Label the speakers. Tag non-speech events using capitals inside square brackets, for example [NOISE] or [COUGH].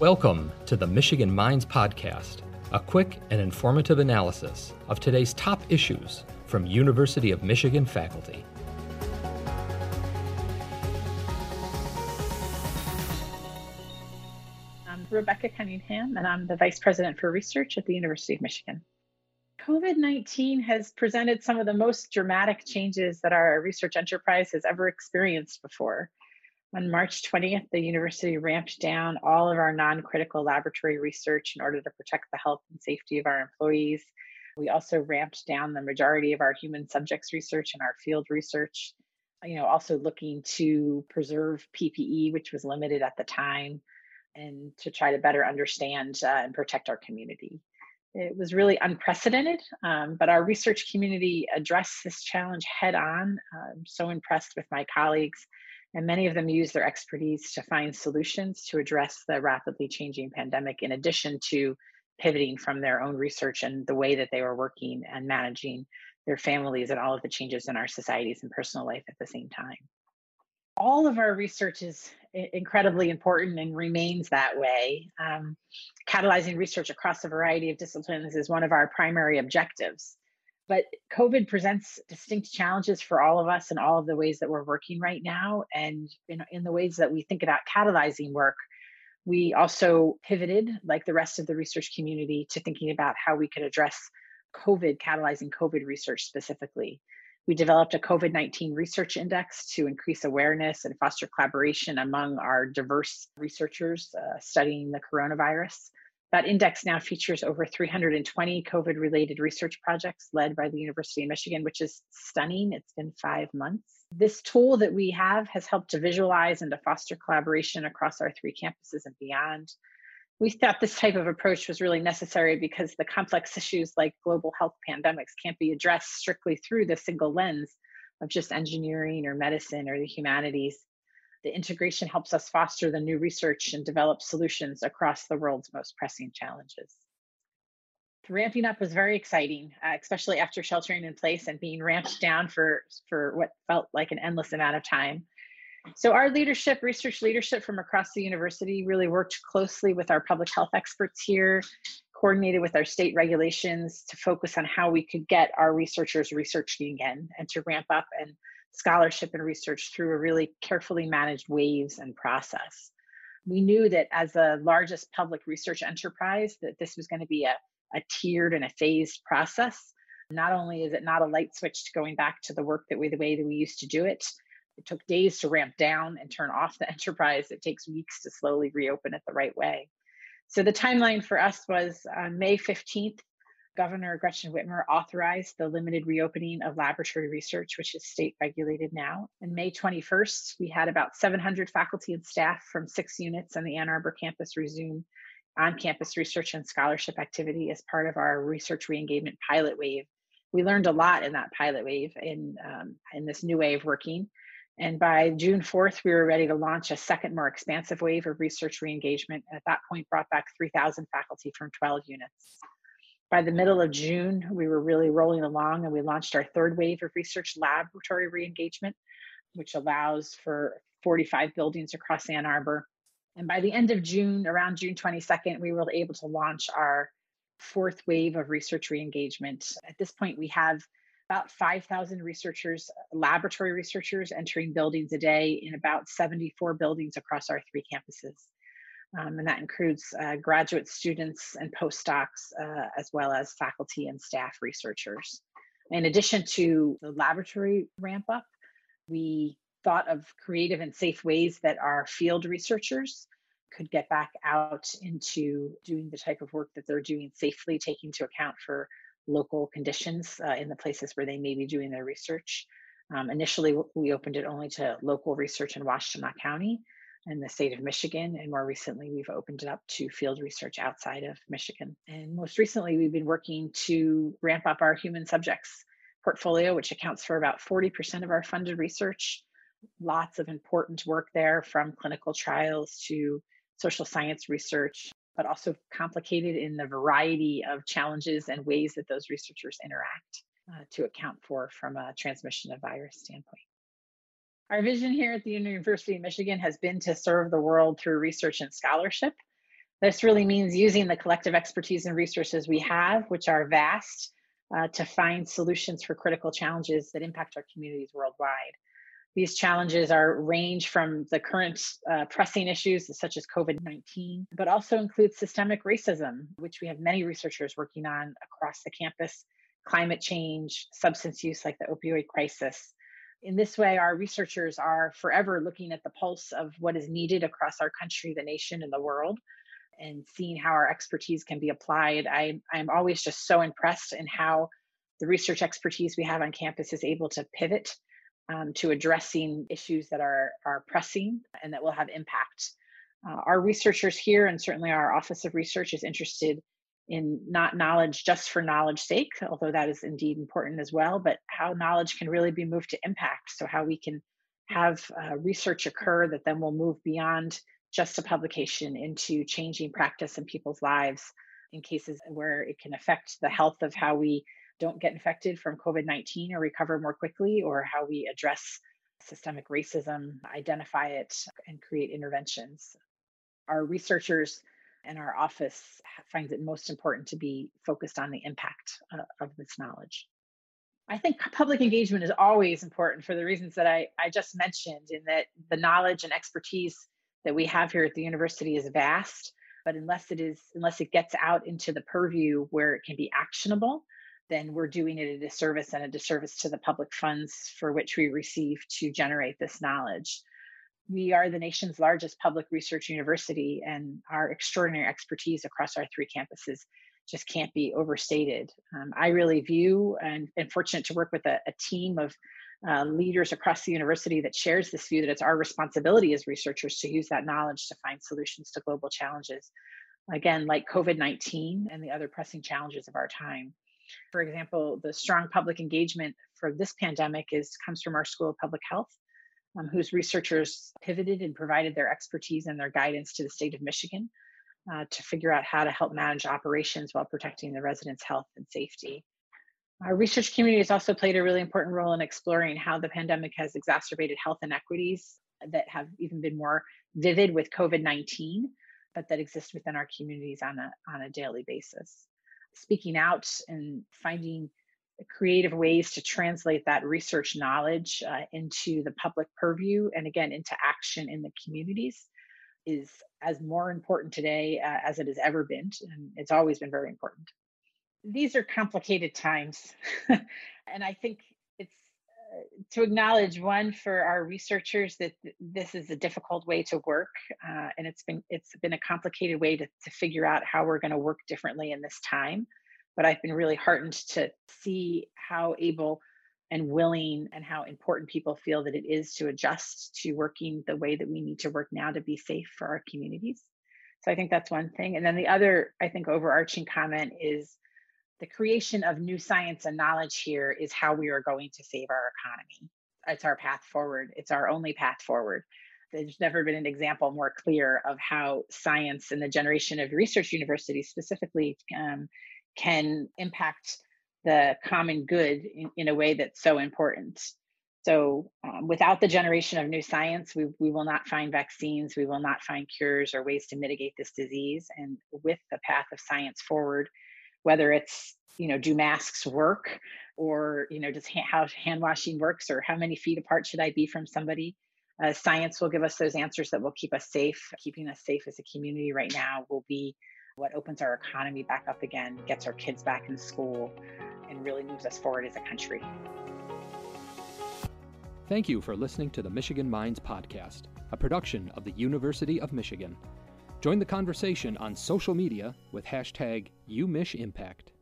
Speaker 1: Welcome to the Michigan Minds Podcast, a quick and informative analysis of today's top issues from University of Michigan faculty.
Speaker 2: I'm Rebecca Cunningham, and I'm the Vice President for Research at the University of Michigan. COVID 19 has presented some of the most dramatic changes that our research enterprise has ever experienced before. On March 20th, the university ramped down all of our non critical laboratory research in order to protect the health and safety of our employees. We also ramped down the majority of our human subjects research and our field research, you know, also looking to preserve PPE, which was limited at the time, and to try to better understand uh, and protect our community. It was really unprecedented, um, but our research community addressed this challenge head on. I'm so impressed with my colleagues and many of them use their expertise to find solutions to address the rapidly changing pandemic, in addition to pivoting from their own research and the way that they were working and managing their families and all of the changes in our societies and personal life at the same time. All of our research is incredibly important and remains that way. Um, catalyzing research across a variety of disciplines is one of our primary objectives. But COVID presents distinct challenges for all of us in all of the ways that we're working right now. And in, in the ways that we think about catalyzing work, we also pivoted, like the rest of the research community, to thinking about how we could address COVID, catalyzing COVID research specifically. We developed a COVID 19 research index to increase awareness and foster collaboration among our diverse researchers uh, studying the coronavirus. That index now features over 320 COVID related research projects led by the University of Michigan, which is stunning. It's been five months. This tool that we have has helped to visualize and to foster collaboration across our three campuses and beyond. We thought this type of approach was really necessary because the complex issues like global health pandemics can't be addressed strictly through the single lens of just engineering or medicine or the humanities. The integration helps us foster the new research and develop solutions across the world's most pressing challenges. Ramping up was very exciting, uh, especially after sheltering in place and being ramped down for, for what felt like an endless amount of time. So, our leadership, research leadership from across the university, really worked closely with our public health experts here, coordinated with our state regulations to focus on how we could get our researchers researching again and to ramp up and scholarship and research through a really carefully managed waves and process. We knew that as the largest public research enterprise, that this was going to be a, a tiered and a phased process. Not only is it not a light switch to going back to the work that we the way that we used to do it, it took days to ramp down and turn off the [LAUGHS] enterprise. It takes weeks to slowly reopen it the right way. So the timeline for us was uh, May 15th Governor Gretchen Whitmer authorized the limited reopening of laboratory research, which is state regulated now. And May 21st, we had about 700 faculty and staff from six units on the Ann Arbor campus resume on campus research and scholarship activity as part of our research reengagement pilot wave. We learned a lot in that pilot wave in, um, in this new way of working. And by June 4th, we were ready to launch a second, more expansive wave of research reengagement. And at that point, brought back 3,000 faculty from 12 units. By the middle of June, we were really rolling along and we launched our third wave of research laboratory reengagement, which allows for 45 buildings across Ann Arbor. And by the end of June, around June 22nd, we were able to launch our fourth wave of research reengagement. At this point, we have about 5,000 researchers, laboratory researchers entering buildings a day in about 74 buildings across our three campuses. Um, and that includes uh, graduate students and postdocs, uh, as well as faculty and staff researchers. In addition to the laboratory ramp up, we thought of creative and safe ways that our field researchers could get back out into doing the type of work that they're doing safely, taking into account for local conditions uh, in the places where they may be doing their research. Um, initially, we opened it only to local research in Washtenaw County, in the state of Michigan. And more recently, we've opened it up to field research outside of Michigan. And most recently, we've been working to ramp up our human subjects portfolio, which accounts for about 40% of our funded research. Lots of important work there from clinical trials to social science research, but also complicated in the variety of challenges and ways that those researchers interact uh, to account for from a transmission of virus standpoint. Our vision here at the University of Michigan has been to serve the world through research and scholarship. This really means using the collective expertise and resources we have, which are vast, uh, to find solutions for critical challenges that impact our communities worldwide. These challenges are range from the current uh, pressing issues such as COVID 19, but also include systemic racism, which we have many researchers working on across the campus, climate change, substance use like the opioid crisis. In this way, our researchers are forever looking at the pulse of what is needed across our country, the nation, and the world, and seeing how our expertise can be applied. I, I'm always just so impressed in how the research expertise we have on campus is able to pivot um, to addressing issues that are, are pressing and that will have impact. Uh, our researchers here, and certainly our Office of Research, is interested in not knowledge just for knowledge sake, although that is indeed important as well, but how knowledge can really be moved to impact. So, how we can have uh, research occur that then will move beyond just a publication into changing practice in people's lives in cases where it can affect the health of how we don't get infected from COVID 19 or recover more quickly, or how we address systemic racism, identify it, and create interventions. Our researchers and our office finds it most important to be focused on the impact uh, of this knowledge. I think public engagement is always important for the reasons that I, I just mentioned, in that the knowledge and expertise that we have here at the university is vast, but unless it is unless it gets out into the purview where it can be actionable, then we're doing it a disservice and a disservice to the public funds for which we receive to generate this knowledge. We are the nation's largest public research university, and our extraordinary expertise across our three campuses just can't be overstated. Um, I really view and am fortunate to work with a, a team of uh, leaders across the university that shares this view that it's our responsibility as researchers to use that knowledge to find solutions to global challenges. Again, like COVID 19 and the other pressing challenges of our time. For example, the strong public engagement for this pandemic is comes from our School of Public Health, um, whose researchers pivoted and provided their expertise and their guidance to the state of Michigan uh, to figure out how to help manage operations while protecting the residents' health and safety. Our research community has also played a really important role in exploring how the pandemic has exacerbated health inequities that have even been more vivid with COVID 19, but that exist within our communities on a, on a daily basis speaking out and finding creative ways to translate that research knowledge uh, into the public purview and again into action in the communities is as more important today uh, as it has ever been and it's always been very important. These are complicated times. [LAUGHS] And i think to acknowledge one for our researchers that this is a difficult way to work uh, and it's been it's been a complicated way to, to figure out how we're going to work differently in this time but i've been really heartened to see how able and willing and how important people feel that it is to adjust to working the way that we need to work now to be safe for our communities. So i think that's one thing and then the other i think overarching comment is the creation of new science and knowledge here is how we are going to save our economy. It's our path forward. It's our only path forward. There's never been an example more clear of how science and the generation of research universities specifically um, can impact the common good in, in, a way that's so important. So, um, without the generation of new science, we, we will not find vaccines, we will not find cures or ways to mitigate this disease. And with the path of science forward, whether it's you know do masks work or you know does hand, how hand washing works or how many feet apart should i be from somebody? Uh, science will give us those answers that will keep us safe. Keeping us safe as a community right now will be what opens our economy back up again gets our kids back in school and really moves us forward as a country.
Speaker 1: Thank you for listening to the michigan minds podcast a production of the university of michigan Join the conversation on social media with hashtag UMichImpact.